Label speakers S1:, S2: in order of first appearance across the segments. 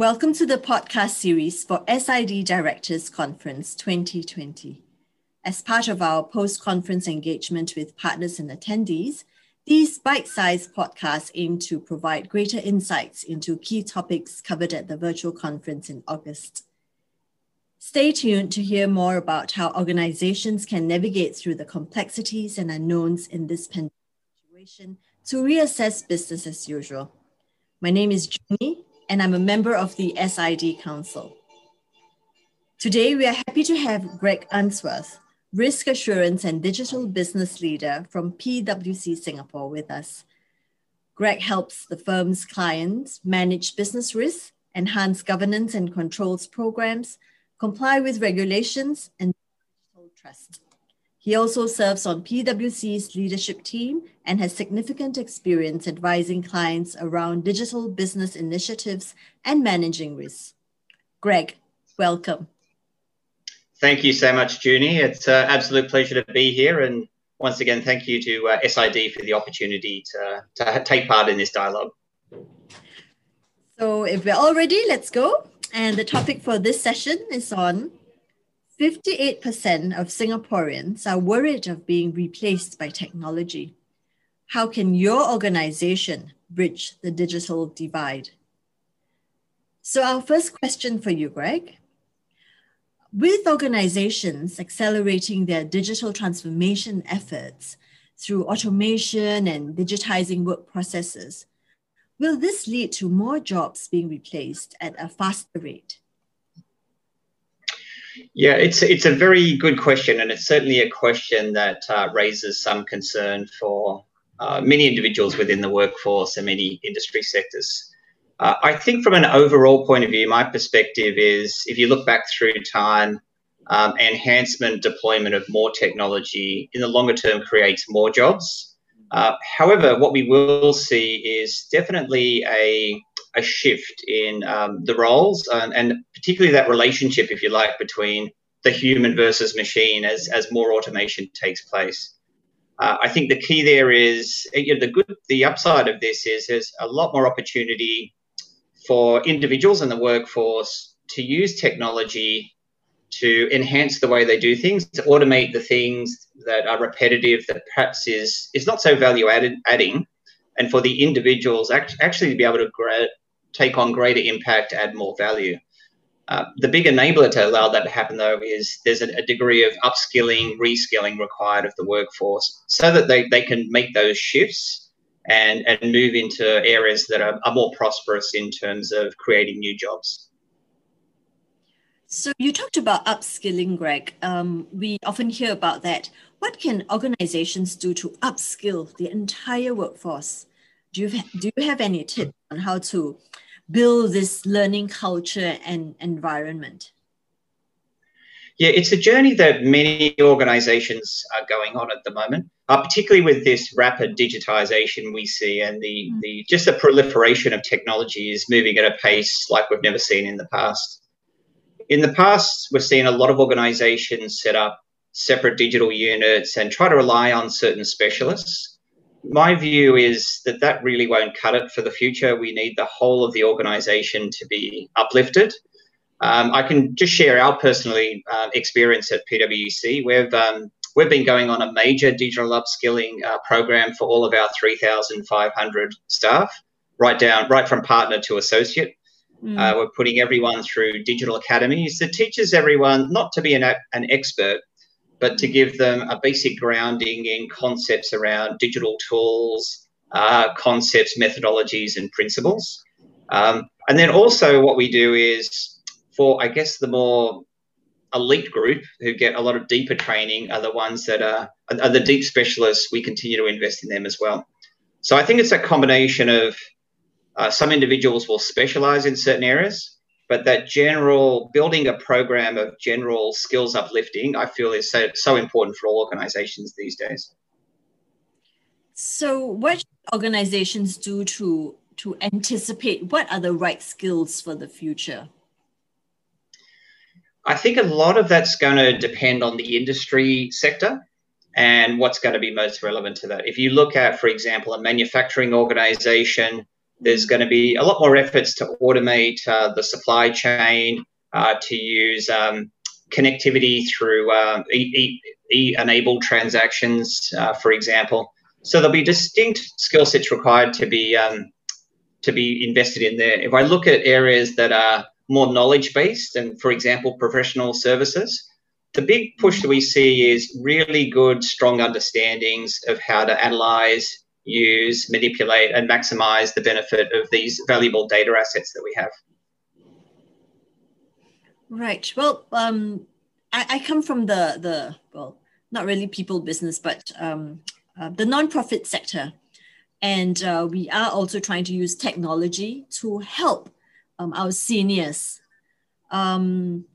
S1: Welcome to the podcast series for SID Directors Conference 2020. As part of our post conference engagement with partners and attendees, these bite sized podcasts aim to provide greater insights into key topics covered at the virtual conference in August. Stay tuned to hear more about how organizations can navigate through the complexities and unknowns in this pandemic situation to reassess business as usual. My name is Junie and I'm a member of the SID Council. Today, we are happy to have Greg Unsworth, Risk Assurance and Digital Business Leader from PwC Singapore, with us. Greg helps the firm's clients manage business risk, enhance governance and controls programs, comply with regulations, and build trust. He also serves on PwC's leadership team and has significant experience advising clients around digital business initiatives and managing risks. Greg, welcome.
S2: Thank you so much, Junie. It's an absolute pleasure to be here. And once again, thank you to uh, SID for the opportunity to, to take part in this dialogue.
S1: So, if we're all ready, let's go. And the topic for this session is on 58% of Singaporeans are worried of being replaced by technology. How can your organization bridge the digital divide? So, our first question for you, Greg. With organizations accelerating their digital transformation efforts through automation and digitizing work processes, will this lead to more jobs being replaced at a faster rate?
S2: Yeah, it's it's a very good question, and it's certainly a question that uh, raises some concern for uh, many individuals within the workforce and many industry sectors. Uh, I think, from an overall point of view, my perspective is if you look back through time, um, enhancement, deployment of more technology in the longer term creates more jobs. Uh, however, what we will see is definitely a a shift in um, the roles and, and, particularly that relationship, if you like, between the human versus machine as, as more automation takes place. Uh, I think the key there is you know, the good, the upside of this is there's a lot more opportunity for individuals in the workforce to use technology to enhance the way they do things, to automate the things that are repetitive, that perhaps is is not so value added, adding, and for the individuals act, actually to be able to take on greater impact, add more value. Uh, the big enabler to allow that to happen, though, is there's a, a, degree of upskilling, reskilling required of the workforce so that they, they can make those shifts and, and move into areas that are, are more prosperous in terms of creating new jobs.
S1: So, you talked about upskilling, Greg. Um, we often hear about that. What can organizations do to upskill the entire workforce? Do you, do you have any tips on how to build this learning culture and environment?
S2: Yeah, it's a journey that many organizations are going on at the moment, uh, particularly with this rapid digitization we see and the, mm. the just the proliferation of technology is moving at a pace like we've never seen in the past. In the past, we've seen a lot of organizations set up separate digital units and try to rely on certain specialists my view is that that really won't cut it for the future. We need the whole of the organisation to be uplifted. Um, I can just share our personally uh, experience at PwC. We've um, we've been going on a major digital upskilling uh, program for all of our 3,500 staff, right down right from partner to associate. Mm. Uh, we're putting everyone through digital academies that teaches everyone not to be an, an expert, but to give them a basic grounding in concepts around digital tools, uh, concepts, methodologies, and principles. Um, and then also, what we do is for, I guess, the more elite group who get a lot of deeper training are the ones that are, are the deep specialists. We continue to invest in them as well. So I think it's a combination of uh, some individuals will specialize in certain areas, but that general building a program of general skills uplifting, I feel is so, so important for all organizations these days.
S1: So, what organizations do to to anticipate what are the right skills for the future?
S2: I think a lot of that's going to depend on the industry sector and what's going to be most relevant to that. If you look at, for example, a manufacturing organization, There's going to be a lot more efforts to automate uh, the supply chain, uh, to use um, connectivity through uh, e- e- enabled transactions, uh, for example. So there'll be distinct skill sets required to be um, to be invested in there. If I look at areas that are more knowledge based, and for example, professional services, the big push that we see is really good, strong understandings of how to analyze, use, manipulate, and maximize the benefit of these valuable data assets that we have.
S1: Right. Well, um, I, I come from the the well, not really people business, but um, uh, the nonprofit sector, and uh, we are also trying to use technology to help um, our seniors. Um,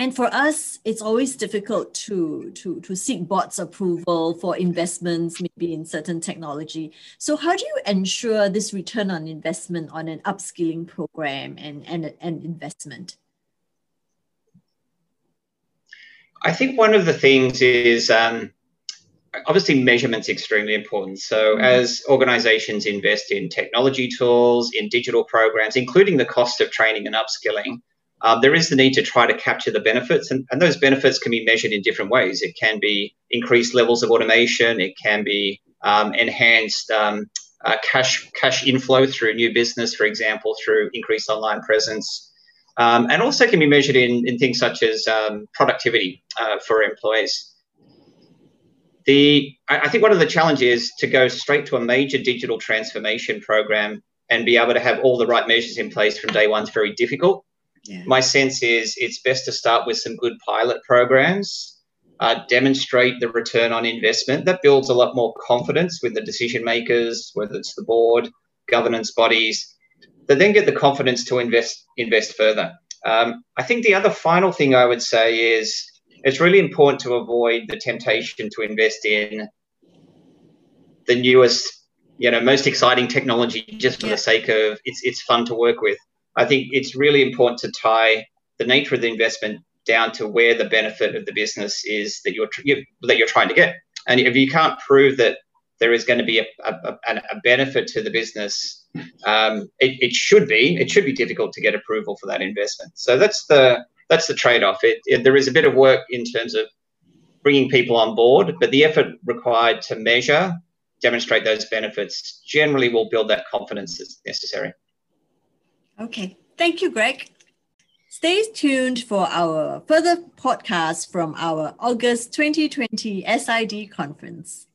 S1: and for us, it's always difficult to, to, to seek board's approval for investments, maybe in certain technology. So how do you ensure this return on investment on an upskilling program and, and, and investment?
S2: I think one of the things is um, obviously measurement's extremely important. So mm-hmm. as organizations invest in technology tools, in digital programs, including the cost of training and upskilling, um, there is the need to try to capture the benefits, and, and, those benefits can be measured in different ways. It can be increased levels of automation, it can be um, enhanced um, uh, cash cash inflow through new business, for example, through increased online presence, um, and also can be measured in, in things such as um, productivity uh, for employees. The I, I think one of the challenges to go straight to a major digital transformation program and be able to have all the right measures in place from day one is very difficult. Yeah. My sense is it's best to start with some good pilot programs, uh, demonstrate the return on investment. That builds a lot more confidence with the decision makers, whether it's the board, governance bodies, that then get the confidence to invest invest further. Um, I think the other final thing I would say is it's really important to avoid the temptation to invest in the newest, you know, most exciting technology just for yeah. the sake of it's it's fun to work with. I think it's really important to tie the nature of the investment down to where the benefit of the business is that you're you, that you're trying to get. And if you can't prove that there is going to be a, a, a benefit to the business, um, it, it, should be it should be difficult to get approval for that investment. So that's the that's the trade-off. It, it, there is a bit of work in terms of bringing people on board, but the effort required to measure, demonstrate those benefits, generally will build that confidence that's necessary.
S1: Okay. Thank you, Greg. Stay tuned for our further podcast from our August 2020 SID conference.